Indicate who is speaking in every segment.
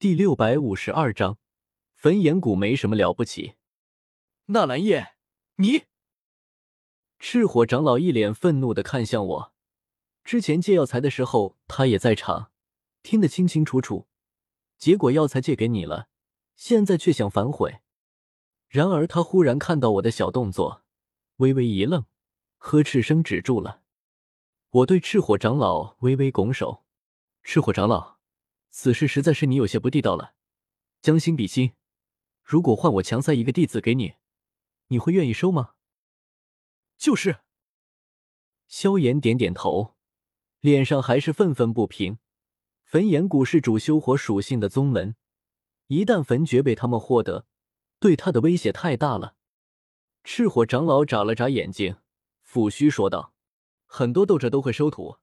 Speaker 1: 第六百五十二章，焚炎谷没什么了不起。
Speaker 2: 纳兰叶，你！
Speaker 1: 赤火长老一脸愤怒的看向我。之前借药材的时候，他也在场，听得清清楚楚。结果药材借给你了，现在却想反悔。然而他忽然看到我的小动作，微微一愣，呵斥声止住了。我对赤火长老微微拱手：“赤火长老，此事实在是你有些不地道了。将心比心，如果换我强塞一个弟子给你，你会愿意收吗？”
Speaker 2: 就是。
Speaker 1: 萧炎点点头，脸上还是愤愤不平。焚炎谷是主修火属性的宗门，一旦焚诀被他们获得，对他的威胁太大了。赤火长老眨了眨眼睛，抚须说道：“很多斗者都会收徒，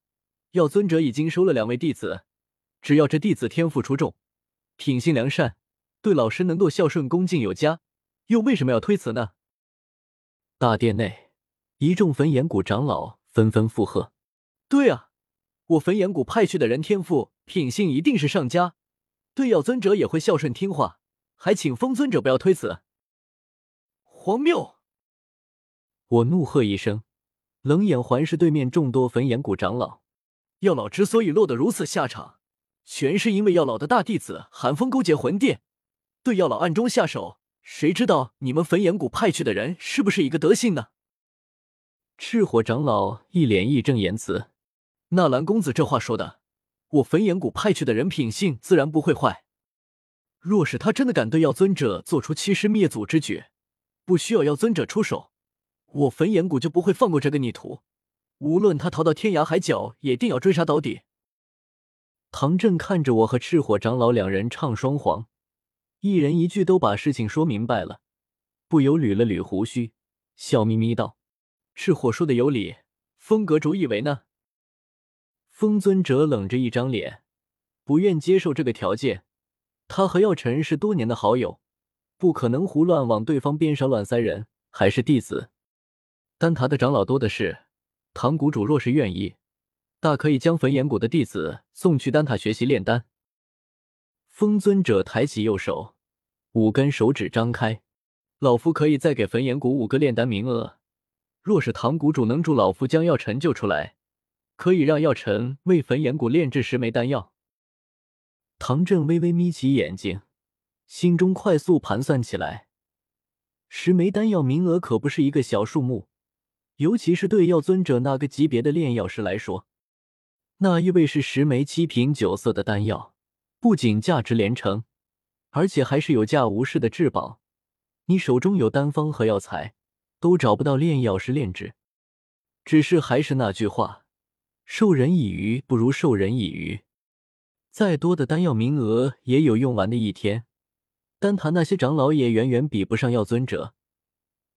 Speaker 1: 药尊者已经收了两位弟子。只要这弟子天赋出众，品性良善，对老师能够孝顺恭敬有加，又为什么要推辞呢？”大殿内，一众焚炎谷长老纷纷附和：“
Speaker 2: 对啊，我焚炎谷派去的人天赋。”品性一定是上佳，对药尊者也会孝顺听话，还请风尊者不要推辞。荒谬！
Speaker 1: 我怒喝一声，冷眼环视对面众多焚炎谷长老。
Speaker 2: 药老之所以落得如此下场，全是因为药老的大弟子寒风勾结魂殿，对药老暗中下手。谁知道你们焚炎谷派去的人是不是一个德行呢？
Speaker 1: 赤火长老一脸义正言辞：“
Speaker 2: 纳兰公子这话说的。”我焚炎谷派去的人品性自然不会坏。若是他真的敢对药尊者做出欺师灭祖之举，不需要药尊者出手，我焚炎谷就不会放过这个逆徒。无论他逃到天涯海角，也定要追杀到底。
Speaker 1: 唐振看着我和赤火长老两人唱双簧，一人一句都把事情说明白了，不由捋了捋胡须，笑眯眯道：“赤火说的有理，风阁主以为呢？”风尊者冷着一张脸，不愿接受这个条件。他和药尘是多年的好友，不可能胡乱往对方边上乱塞人。还是弟子，丹塔的长老多的是。唐谷主若是愿意，大可以将焚炎谷的弟子送去丹塔学习炼丹。风尊者抬起右手，五根手指张开，老夫可以再给焚炎谷五个炼丹名额。若是唐谷主能助老夫将药尘救出来。可以让药尘为焚炎谷炼制十枚丹药。唐振微微眯起眼睛，心中快速盘算起来。十枚丹药名额可不是一个小数目，尤其是对药尊者那个级别的炼药师来说，那意味是十枚七品九色的丹药，不仅价值连城，而且还是有价无市的至宝。你手中有丹方和药材，都找不到炼药师炼制。只是还是那句话。授人以鱼不如授人以渔，再多的丹药名额也有用完的一天。丹坛那些长老也远远比不上药尊者。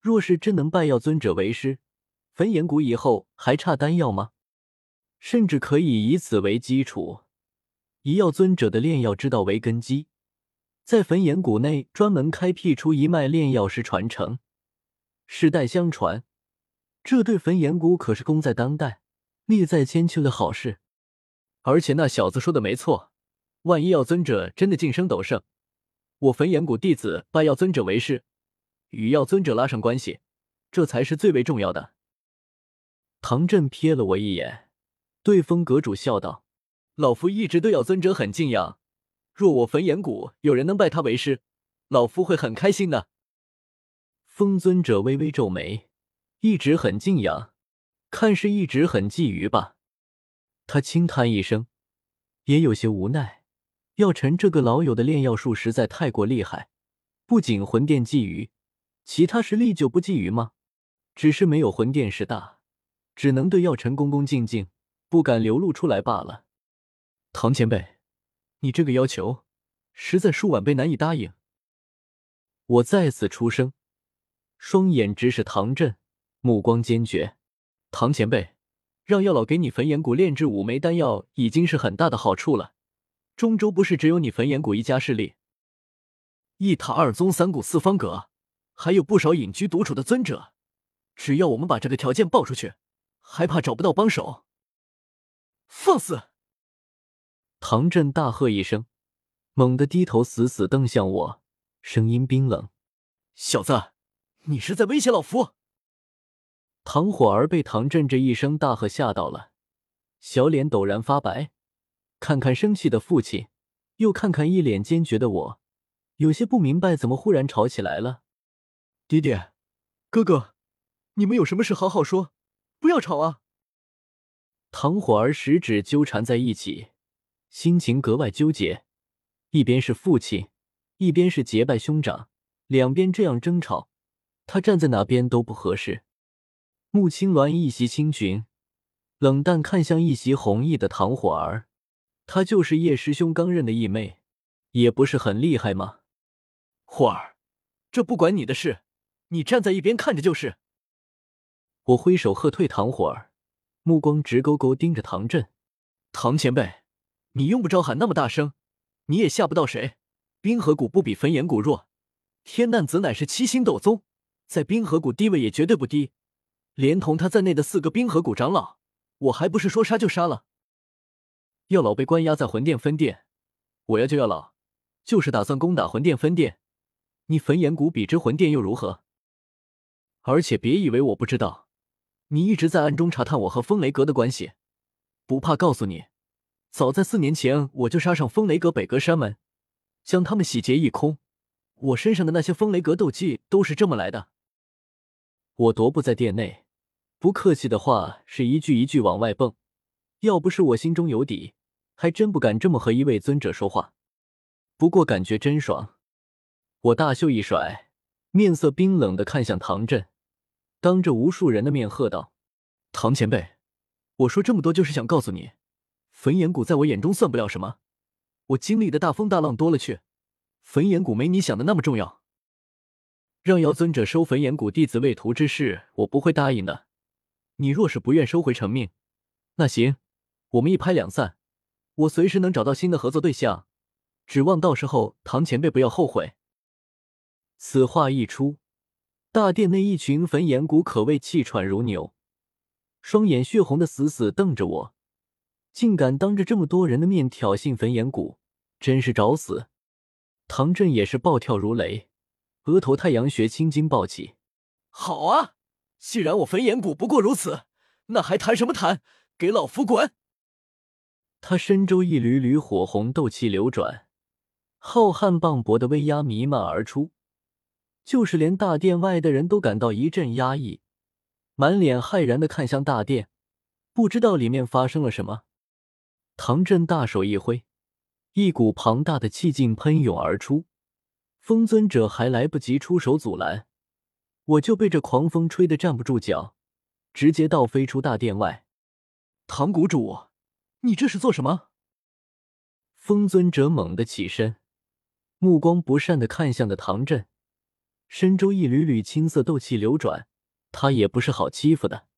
Speaker 1: 若是真能拜药尊者为师，焚炎谷以后还差丹药吗？甚至可以以此为基础，以药尊者的炼药之道为根基，在焚炎谷内专门开辟出一脉炼药师传承，世代相传。这对焚炎谷可是功在当代。利在千秋的好事，而且那小子说的没错，万一药尊者真的晋升斗圣，我焚炎谷弟子拜药尊者为师，与药尊者拉上关系，这才是最为重要的。唐振瞥了我一眼，对风阁主笑道：“老夫一直对药尊者很敬仰，若我焚炎谷有人能拜他为师，老夫会很开心的。”风尊者微微皱眉，一直很敬仰。看是一直很觊觎吧，他轻叹一声，也有些无奈。药尘这个老友的炼药术实在太过厉害，不仅魂殿觊觎，其他实力就不觊觎吗？只是没有魂殿势大，只能对药尘恭恭敬敬，不敢流露出来罢了。唐前辈，你这个要求，实在恕晚辈难以答应。我再次出声，双眼直视唐振，目光坚决。唐前辈，让药老给你焚炎谷炼制五枚丹药，已经是很大的好处了。中州不是只有你焚炎谷一家势力，一塔二宗三谷四方阁，还有不少隐居独处的尊者。只要我们把这个条件报出去，还怕找不到帮手？
Speaker 2: 放肆！
Speaker 1: 唐振大喝一声，猛地低头，死死瞪向我，声音冰冷：“
Speaker 2: 小子，你是在威胁老夫？”
Speaker 1: 唐火儿被唐振这一声大喝吓到了，小脸陡然发白，看看生气的父亲，又看看一脸坚决的我，有些不明白怎么忽然吵起来了。
Speaker 2: 爹爹，哥哥，你们有什么事好好说，不要吵啊！
Speaker 1: 唐火儿十指纠缠在一起，心情格外纠结。一边是父亲，一边是结拜兄长，两边这样争吵，他站在哪边都不合适。穆青鸾一袭青裙，冷淡看向一袭红衣的唐火儿，她就是叶师兄刚认的义妹，也不是很厉害吗？
Speaker 2: 火儿，这不关你的事，你站在一边看着就是。
Speaker 1: 我挥手喝退唐火儿。目光直勾勾盯着唐振，
Speaker 2: 唐前辈，你用不着喊那么大声，你也吓不到谁。冰河谷不比焚炎谷弱，天难子乃是七星斗宗，在冰河谷地位也绝对不低，连同他在内的四个冰河谷长老，我还不是说杀就杀了。
Speaker 1: 药老被关押在魂殿分殿，我要救药老，就是打算攻打魂殿分殿。你焚炎谷比之魂殿又如何？而且别以为我不知道。你一直在暗中查探我和风雷阁的关系，不怕告诉你，早在四年前我就杀上风雷阁北阁山门，将他们洗劫一空。我身上的那些风雷阁斗技都是这么来的。我踱步在殿内，不客气的话是一句一句往外蹦。要不是我心中有底，还真不敢这么和一位尊者说话。不过感觉真爽。我大袖一甩，面色冰冷的看向唐振。当着无数人的面喝道：“
Speaker 2: 唐前辈，我说这么多就是想告诉你，焚炎谷在我眼中算不了什么。我经历的大风大浪多了去，焚炎谷没你想的那么重要。
Speaker 1: 让姚尊者收焚炎谷弟子为徒之事，我不会答应的。你若是不愿收回成命，那行，我们一拍两散。我随时能找到新的合作对象，指望到时候唐前辈不要后悔。”此话一出。大殿内，一群焚炎谷可谓气喘如牛，双眼血红的死死瞪着我，竟敢当着这么多人的面挑衅焚炎谷，真是找死！唐振也是暴跳如雷，额头太阳穴青筋暴起。
Speaker 2: 好啊，既然我焚炎谷不过如此，那还谈什么谈？给老夫滚！
Speaker 1: 他身周一缕缕火红斗气流转，浩瀚磅礴的威压弥漫而出。就是连大殿外的人都感到一阵压抑，满脸骇然的看向大殿，不知道里面发生了什么。唐振大手一挥，一股庞大的气劲喷涌而出，风尊者还来不及出手阻拦，我就被这狂风吹得站不住脚，直接倒飞出大殿外。
Speaker 2: 唐谷主，你这是做什么？
Speaker 1: 风尊者猛地起身，目光不善的看向的唐振。身周一缕缕青色斗气流转，他也不是好欺负的。